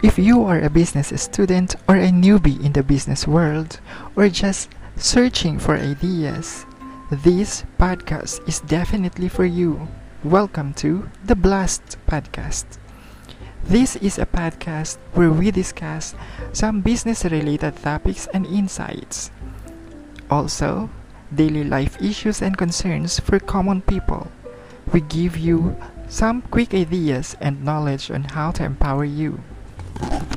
If you are a business student or a newbie in the business world, or just searching for ideas, this podcast is definitely for you. Welcome to the Blas Podcast. This is a podcast where we discuss some business related topics and insights. Also, daily life issues and concerns for common people. We give you some quick ideas and knowledge on how to empower you. Thank you.